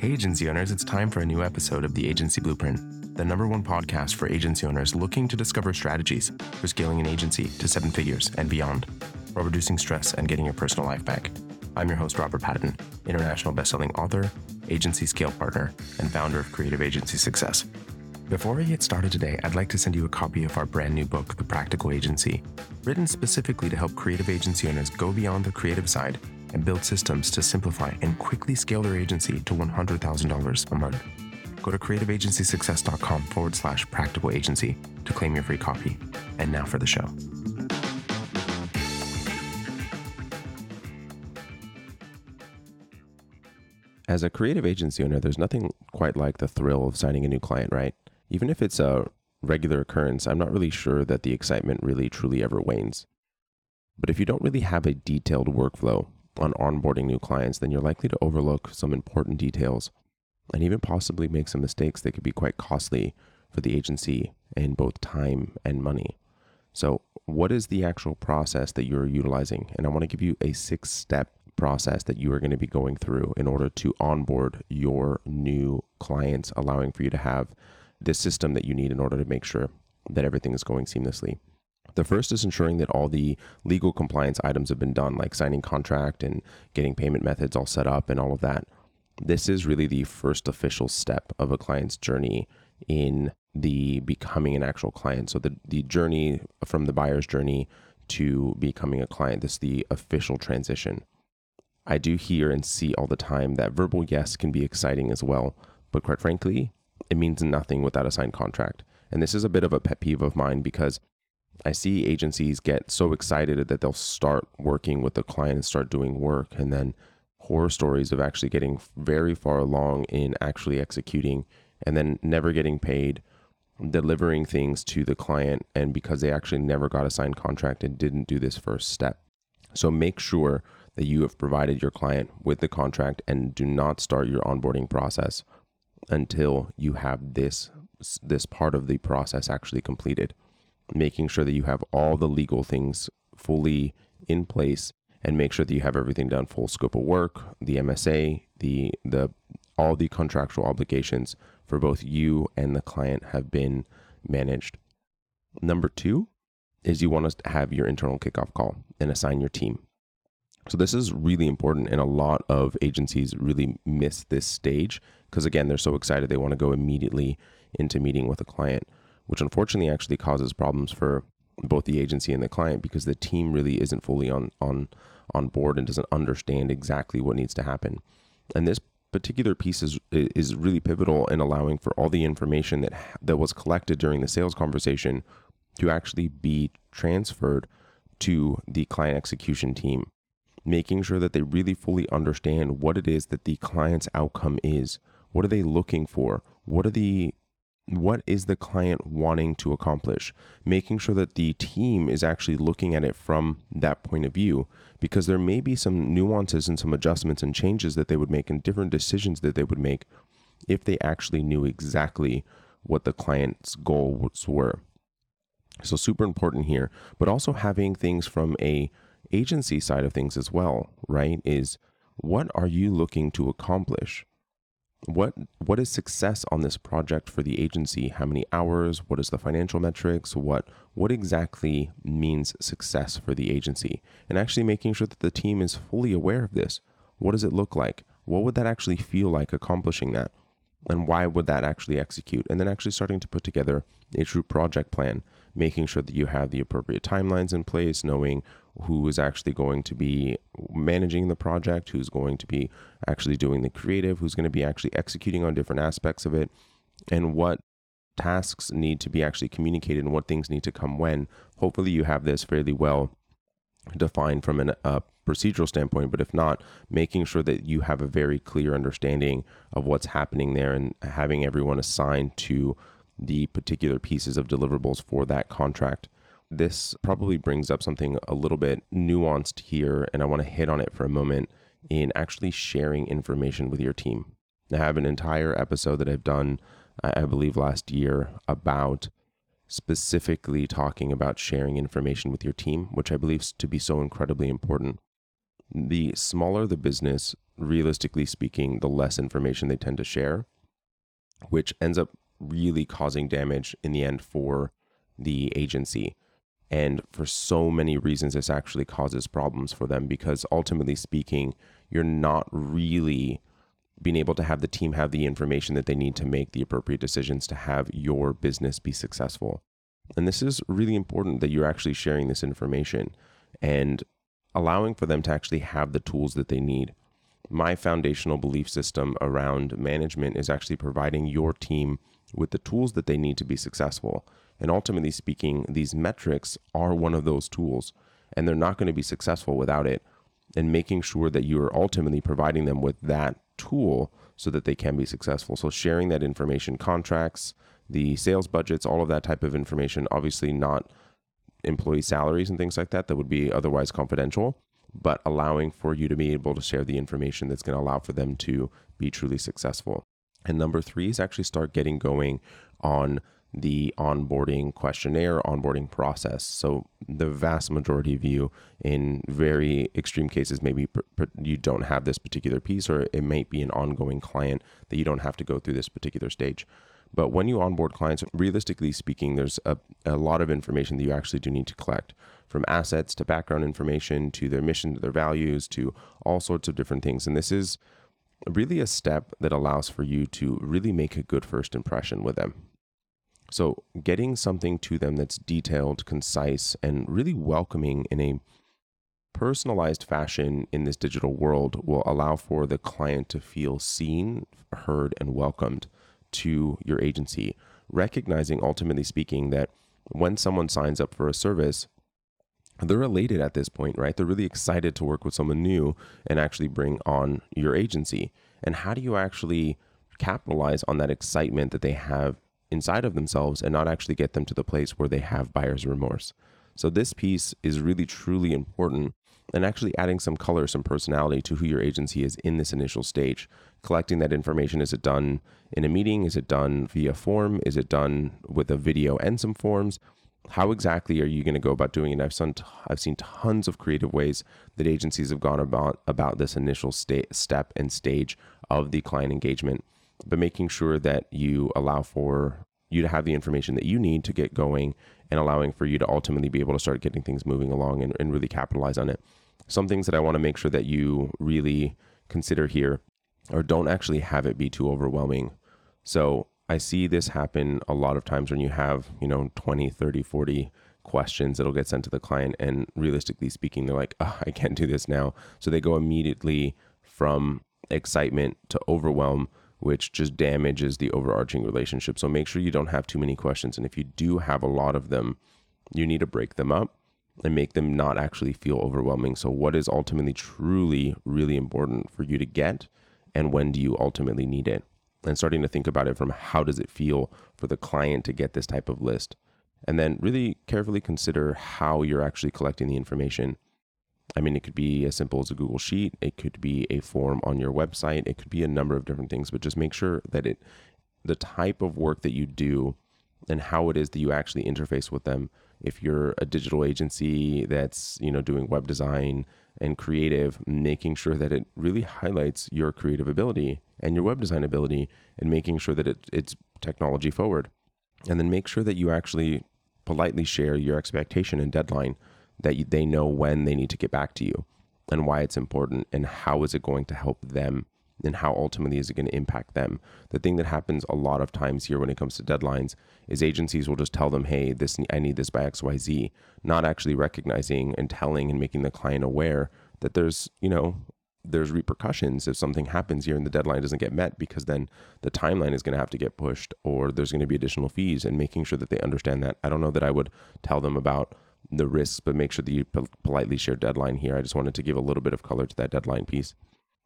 Hey, agency owners, it's time for a new episode of the Agency Blueprint, the number one podcast for agency owners looking to discover strategies for scaling an agency to seven figures and beyond, while reducing stress and getting your personal life back. I'm your host, Robert Patin, international bestselling author, agency scale partner, and founder of Creative Agency Success. Before we get started today, I'd like to send you a copy of our brand new book, The Practical Agency, written specifically to help creative agency owners go beyond the creative side and build systems to simplify and quickly scale their agency to $100,000 a month. Go to creativeagencysuccess.com forward slash practical agency to claim your free copy. And now for the show. As a creative agency owner, there's nothing quite like the thrill of signing a new client, right? Even if it's a regular occurrence, I'm not really sure that the excitement really truly ever wanes. But if you don't really have a detailed workflow on onboarding new clients, then you're likely to overlook some important details and even possibly make some mistakes that could be quite costly for the agency in both time and money. So, what is the actual process that you're utilizing? And I want to give you a six step process that you are going to be going through in order to onboard your new clients, allowing for you to have the system that you need in order to make sure that everything is going seamlessly. The first is ensuring that all the legal compliance items have been done, like signing contract and getting payment methods all set up and all of that. This is really the first official step of a client's journey in the becoming an actual client. So the, the journey from the buyer's journey to becoming a client, this is the official transition. I do hear and see all the time that verbal yes can be exciting as well, but quite frankly, it means nothing without a signed contract. And this is a bit of a pet peeve of mine because I see agencies get so excited that they'll start working with the client and start doing work, and then horror stories of actually getting very far along in actually executing and then never getting paid, delivering things to the client, and because they actually never got a signed contract and didn't do this first step. So make sure that you have provided your client with the contract and do not start your onboarding process until you have this this part of the process actually completed making sure that you have all the legal things fully in place and make sure that you have everything done full scope of work the msa the the all the contractual obligations for both you and the client have been managed. Number two is you want to have your internal kickoff call and assign your team. So this is really important and a lot of agencies really miss this stage because again they're so excited they want to go immediately into meeting with a client which unfortunately actually causes problems for both the agency and the client because the team really isn't fully on on on board and doesn't understand exactly what needs to happen. And this particular piece is is really pivotal in allowing for all the information that that was collected during the sales conversation to actually be transferred to the client execution team, making sure that they really fully understand what it is that the client's outcome is. What are they looking for? What are the what is the client wanting to accomplish? Making sure that the team is actually looking at it from that point of view because there may be some nuances and some adjustments and changes that they would make and different decisions that they would make if they actually knew exactly what the client's goals were. So super important here but also having things from a agency side of things as well right is what are you looking to accomplish what what is success on this project for the agency? How many hours? What is the financial metrics? What what exactly means success for the agency? And actually making sure that the team is fully aware of this. What does it look like? What would that actually feel like accomplishing that? And why would that actually execute? And then actually starting to put together a true project plan making sure that you have the appropriate timelines in place knowing who is actually going to be managing the project, who's going to be actually doing the creative, who's going to be actually executing on different aspects of it, and what tasks need to be actually communicated and what things need to come when. Hopefully, you have this fairly well defined from a uh, procedural standpoint, but if not, making sure that you have a very clear understanding of what's happening there and having everyone assigned to the particular pieces of deliverables for that contract this probably brings up something a little bit nuanced here, and I want to hit on it for a moment in actually sharing information with your team. I have an entire episode that I've done, I believe, last year about specifically talking about sharing information with your team, which I believe to be so incredibly important. The smaller the business, realistically speaking, the less information they tend to share, which ends up really causing damage in the end for the agency. And for so many reasons, this actually causes problems for them because ultimately speaking, you're not really being able to have the team have the information that they need to make the appropriate decisions to have your business be successful. And this is really important that you're actually sharing this information and allowing for them to actually have the tools that they need. My foundational belief system around management is actually providing your team with the tools that they need to be successful. And ultimately speaking, these metrics are one of those tools, and they're not going to be successful without it. And making sure that you're ultimately providing them with that tool so that they can be successful. So, sharing that information, contracts, the sales budgets, all of that type of information, obviously not employee salaries and things like that, that would be otherwise confidential, but allowing for you to be able to share the information that's going to allow for them to be truly successful. And number three is actually start getting going on the onboarding questionnaire, onboarding process. So, the vast majority of you, in very extreme cases, maybe you don't have this particular piece, or it might be an ongoing client that you don't have to go through this particular stage. But when you onboard clients, realistically speaking, there's a, a lot of information that you actually do need to collect from assets to background information to their mission, to their values, to all sorts of different things. And this is really a step that allows for you to really make a good first impression with them. So, getting something to them that's detailed, concise, and really welcoming in a personalized fashion in this digital world will allow for the client to feel seen, heard, and welcomed to your agency. Recognizing, ultimately speaking, that when someone signs up for a service, they're elated at this point, right? They're really excited to work with someone new and actually bring on your agency. And how do you actually capitalize on that excitement that they have inside of themselves and not actually get them to the place where they have buyer's remorse. So this piece is really truly important and actually adding some color, some personality to who your agency is in this initial stage. Collecting that information is it done in a meeting? Is it done via form? Is it done with a video and some forms? How exactly are you going to go about doing it? I've seen I've seen tons of creative ways that agencies have gone about about this initial sta- step and stage of the client engagement but making sure that you allow for you to have the information that you need to get going and allowing for you to ultimately be able to start getting things moving along and, and really capitalize on it. Some things that I want to make sure that you really consider here or don't actually have it be too overwhelming. So I see this happen a lot of times when you have, you know, 20, 30, 40 questions that'll get sent to the client. And realistically speaking, they're like, oh, I can't do this now. So they go immediately from excitement to overwhelm which just damages the overarching relationship. So make sure you don't have too many questions. And if you do have a lot of them, you need to break them up and make them not actually feel overwhelming. So, what is ultimately truly really important for you to get, and when do you ultimately need it? And starting to think about it from how does it feel for the client to get this type of list? And then really carefully consider how you're actually collecting the information. I mean, it could be as simple as a Google Sheet. It could be a form on your website. It could be a number of different things, but just make sure that it, the type of work that you do and how it is that you actually interface with them. If you're a digital agency that's, you know, doing web design and creative, making sure that it really highlights your creative ability and your web design ability and making sure that it, it's technology forward. And then make sure that you actually politely share your expectation and deadline that they know when they need to get back to you and why it's important and how is it going to help them and how ultimately is it going to impact them. The thing that happens a lot of times here when it comes to deadlines is agencies will just tell them, "Hey, this I need this by XYZ," not actually recognizing and telling and making the client aware that there's, you know, there's repercussions if something happens here and the deadline doesn't get met because then the timeline is going to have to get pushed or there's going to be additional fees and making sure that they understand that. I don't know that I would tell them about the risks, but make sure that you politely share deadline here. I just wanted to give a little bit of color to that deadline piece.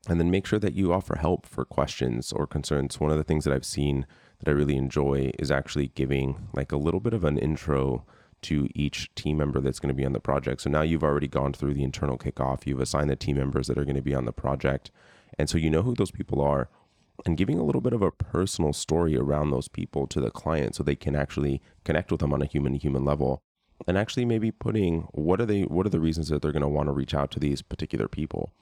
And then make sure that you offer help for questions or concerns. One of the things that I've seen that I really enjoy is actually giving like a little bit of an intro to each team member that's going to be on the project. So now you've already gone through the internal kickoff, you've assigned the team members that are going to be on the project. And so you know who those people are and giving a little bit of a personal story around those people to the client so they can actually connect with them on a human to human level and actually maybe putting what are they what are the reasons that they're going to want to reach out to these particular people?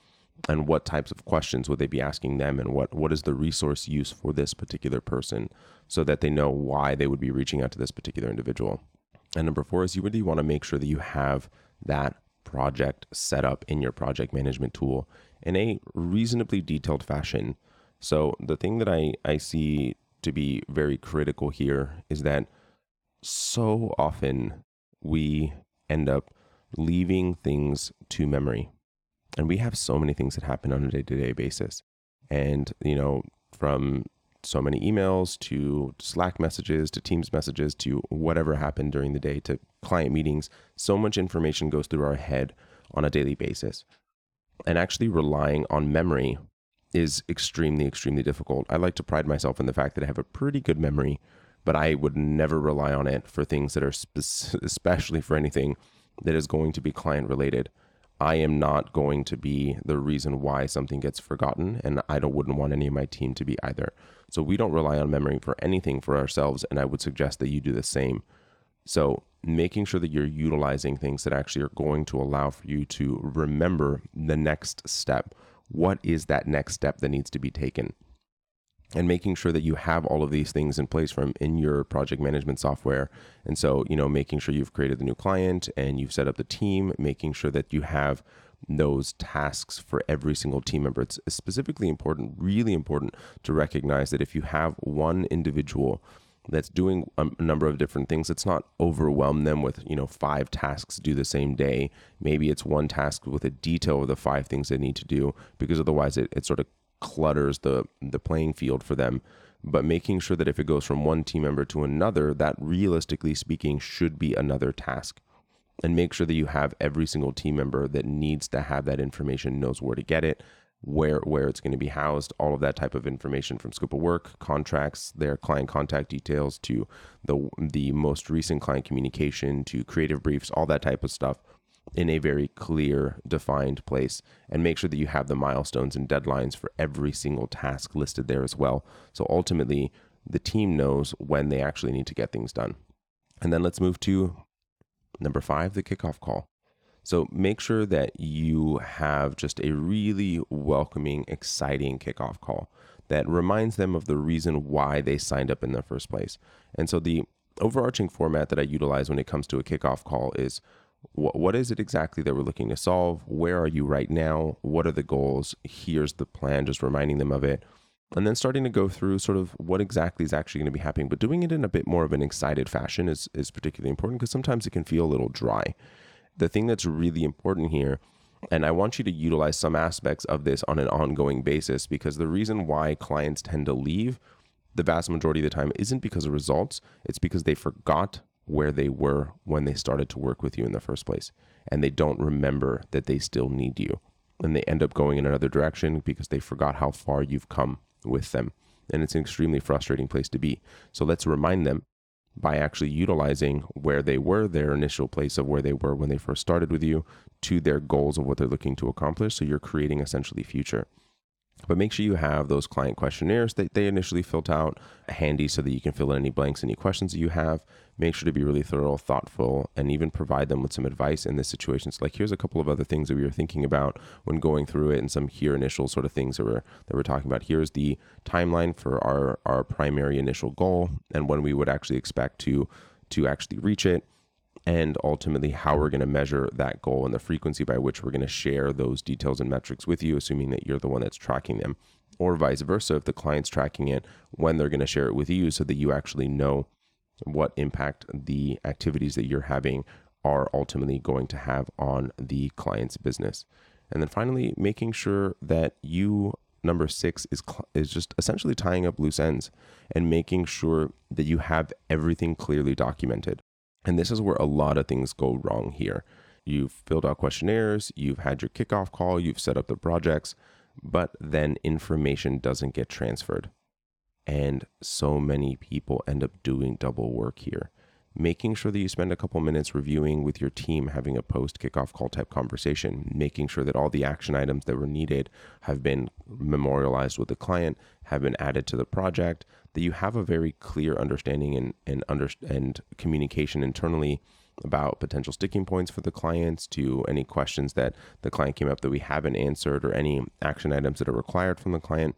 And what types of questions would they be asking them? And what what is the resource use for this particular person so that they know why they would be reaching out to this particular individual? And number four is you really want to make sure that you have that project set up in your project management tool in a reasonably detailed fashion. So the thing that i i see to be very critical here is that so often we end up leaving things to memory and we have so many things that happen on a day to day basis. And, you know, from so many emails to Slack messages to Teams messages to whatever happened during the day to client meetings, so much information goes through our head on a daily basis. And actually relying on memory is extremely, extremely difficult. I like to pride myself in the fact that I have a pretty good memory, but I would never rely on it for things that are, spe- especially for anything that is going to be client related. I am not going to be the reason why something gets forgotten, and I don't wouldn't want any of my team to be either. So we don't rely on memory for anything for ourselves, and I would suggest that you do the same. So making sure that you're utilizing things that actually are going to allow for you to remember the next step. What is that next step that needs to be taken? And making sure that you have all of these things in place from in your project management software. And so, you know, making sure you've created the new client and you've set up the team, making sure that you have those tasks for every single team member. It's specifically important, really important to recognize that if you have one individual that's doing a number of different things, let's not overwhelm them with, you know, five tasks due the same day. Maybe it's one task with a detail of the five things they need to do because otherwise it, it sort of clutters the the playing field for them. But making sure that if it goes from one team member to another that realistically speaking should be another task. And make sure that you have every single team member that needs to have that information knows where to get it where where it's going to be housed all of that type of information from scope of work contracts their client contact details to the the most recent client communication to creative briefs all that type of stuff in a very clear, defined place, and make sure that you have the milestones and deadlines for every single task listed there as well. So ultimately, the team knows when they actually need to get things done. And then let's move to number five the kickoff call. So make sure that you have just a really welcoming, exciting kickoff call that reminds them of the reason why they signed up in the first place. And so the overarching format that I utilize when it comes to a kickoff call is what, what is it exactly that we're looking to solve? Where are you right now? What are the goals? Here's the plan, just reminding them of it. And then starting to go through sort of what exactly is actually going to be happening, but doing it in a bit more of an excited fashion is, is particularly important because sometimes it can feel a little dry. The thing that's really important here, and I want you to utilize some aspects of this on an ongoing basis because the reason why clients tend to leave the vast majority of the time isn't because of results, it's because they forgot where they were when they started to work with you in the first place. And they don't remember that they still need you. And they end up going in another direction because they forgot how far you've come with them. And it's an extremely frustrating place to be. So let's remind them by actually utilizing where they were, their initial place of where they were when they first started with you, to their goals of what they're looking to accomplish. So you're creating essentially future. But make sure you have those client questionnaires that they initially filled out handy so that you can fill in any blanks, any questions that you have. Make sure to be really thorough, thoughtful, and even provide them with some advice in this situation. So, like, here's a couple of other things that we were thinking about when going through it, and some here initial sort of things that we're that we're talking about. Here's the timeline for our our primary initial goal, and when we would actually expect to to actually reach it and ultimately how we're going to measure that goal and the frequency by which we're going to share those details and metrics with you, assuming that you're the one that's tracking them, or vice versa, if the client's tracking it, when they're going to share it with you so that you actually know what impact the activities that you're having are ultimately going to have on the client's business. And then finally, making sure that you number six is is just essentially tying up loose ends and making sure that you have everything clearly documented. And this is where a lot of things go wrong here. You've filled out questionnaires, you've had your kickoff call, you've set up the projects, but then information doesn't get transferred. And so many people end up doing double work here. Making sure that you spend a couple minutes reviewing with your team, having a post kickoff call type conversation, making sure that all the action items that were needed have been memorialized with the client, have been added to the project, that you have a very clear understanding and and under and communication internally about potential sticking points for the clients to any questions that the client came up that we haven't answered or any action items that are required from the client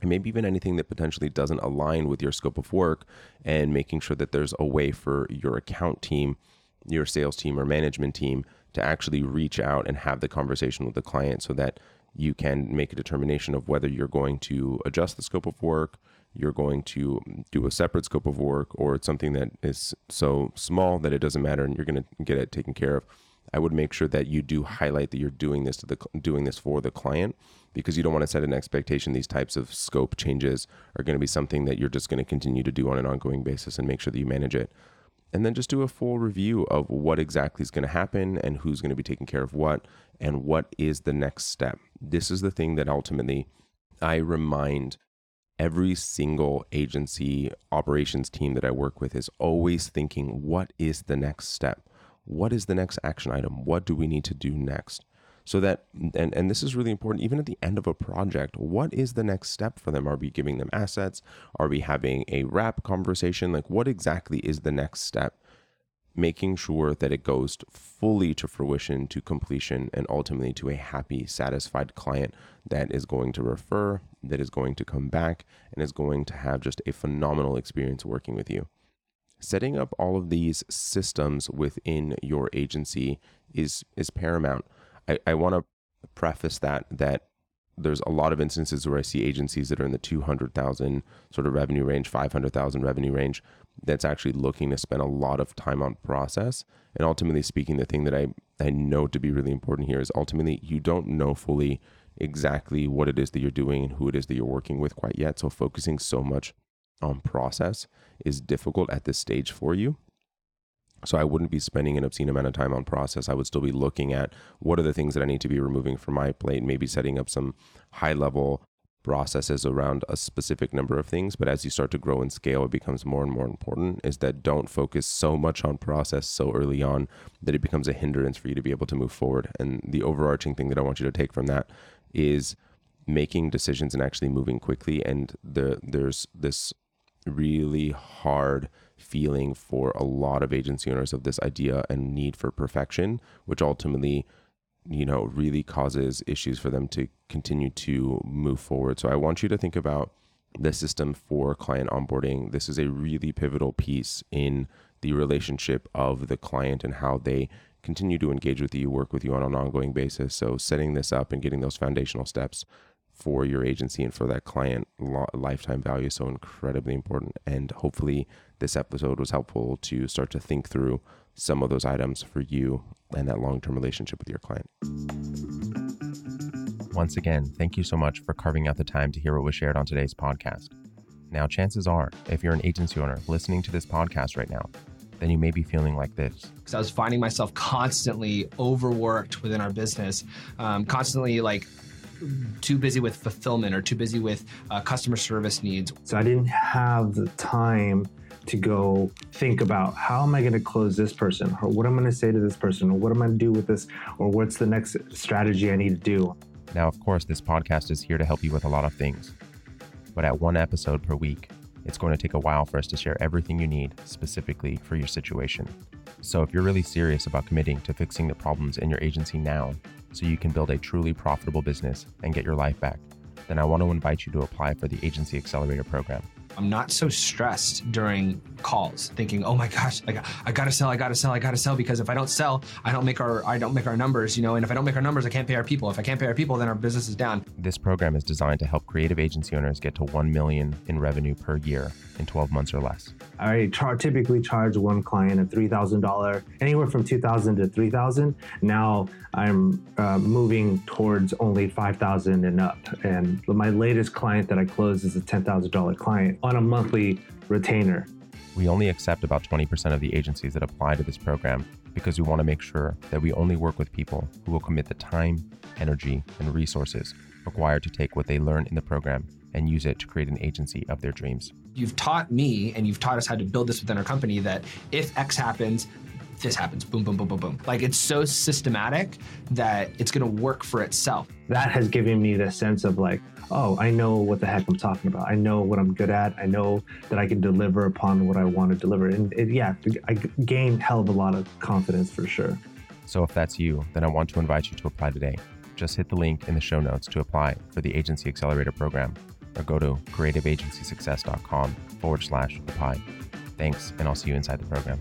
and maybe even anything that potentially doesn't align with your scope of work and making sure that there's a way for your account team your sales team or management team to actually reach out and have the conversation with the client so that you can make a determination of whether you're going to adjust the scope of work you're going to do a separate scope of work or it's something that is so small that it doesn't matter and you're going to get it taken care of i would make sure that you do highlight that you're doing this to the doing this for the client because you don't want to set an expectation these types of scope changes are going to be something that you're just going to continue to do on an ongoing basis and make sure that you manage it and then just do a full review of what exactly is going to happen and who's going to be taking care of what and what is the next step this is the thing that ultimately i remind every single agency operations team that I work with is always thinking, what is the next step? What is the next action item? What do we need to do next? So that, and, and this is really important, even at the end of a project, what is the next step for them? Are we giving them assets? Are we having a wrap conversation? Like, what exactly is the next step? making sure that it goes fully to fruition, to completion, and ultimately to a happy, satisfied client that is going to refer, that is going to come back, and is going to have just a phenomenal experience working with you. Setting up all of these systems within your agency is is paramount. I, I want to preface that that there's a lot of instances where I see agencies that are in the 200,000 sort of revenue range, 500,000 revenue range that's actually looking to spend a lot of time on process. And ultimately speaking, the thing that I, I know to be really important here is ultimately you don't know fully exactly what it is that you're doing and who it is that you're working with quite yet. So focusing so much on process is difficult at this stage for you. So I wouldn't be spending an obscene amount of time on process. I would still be looking at what are the things that I need to be removing from my plate, maybe setting up some high level processes around a specific number of things. But as you start to grow and scale, it becomes more and more important is that don't focus so much on process so early on that it becomes a hindrance for you to be able to move forward. And the overarching thing that I want you to take from that is making decisions and actually moving quickly. And the, there's this really hard feeling for a lot of agency owners of this idea and need for perfection, which ultimately, you know, really causes issues for them to continue to move forward. So I want you to think about the system for client onboarding. This is a really pivotal piece in the relationship of the client and how they continue to engage with you, work with you on an ongoing basis. So setting this up and getting those foundational steps for your agency and for that client lifetime value is so incredibly important. And hopefully, this episode was helpful to start to think through some of those items for you and that long term relationship with your client. Once again, thank you so much for carving out the time to hear what was shared on today's podcast. Now, chances are, if you're an agency owner listening to this podcast right now, then you may be feeling like this. Because I was finding myself constantly overworked within our business, um, constantly like too busy with fulfillment or too busy with uh, customer service needs. So I didn't have the time to go think about how am I going to close this person or what I'm going to say to this person or what am I going to do with this or what's the next strategy I need to do. Now, of course, this podcast is here to help you with a lot of things. But at one episode per week, it's going to take a while for us to share everything you need specifically for your situation. So if you're really serious about committing to fixing the problems in your agency now, so you can build a truly profitable business and get your life back, then I want to invite you to apply for the Agency Accelerator program. I'm not so stressed during calls, thinking, "Oh my gosh, I, got, I gotta sell, I gotta sell, I gotta sell." Because if I don't sell, I don't make our I don't make our numbers, you know. And if I don't make our numbers, I can't pay our people. If I can't pay our people, then our business is down. This program is designed to help creative agency owners get to one million in revenue per year in 12 months or less. I char- typically charge one client a $3,000, anywhere from 2000 to 3000 Now I'm uh, moving towards only 5000 and up. And my latest client that I closed is a $10,000 client on a monthly retainer. We only accept about 20% of the agencies that apply to this program because we want to make sure that we only work with people who will commit the time, energy, and resources required to take what they learn in the program and use it to create an agency of their dreams. You've taught me and you've taught us how to build this within our company that if X happens, this happens. Boom, boom, boom, boom, boom. Like it's so systematic that it's going to work for itself. That has given me the sense of like, oh, I know what the heck I'm talking about. I know what I'm good at. I know that I can deliver upon what I want to deliver. And it, yeah, I gained hell of a lot of confidence for sure. So if that's you, then I want to invite you to apply today. Just hit the link in the show notes to apply for the Agency Accelerator program or go to creativeagencysuccess.com forward slash apply. Thanks, and I'll see you inside the program.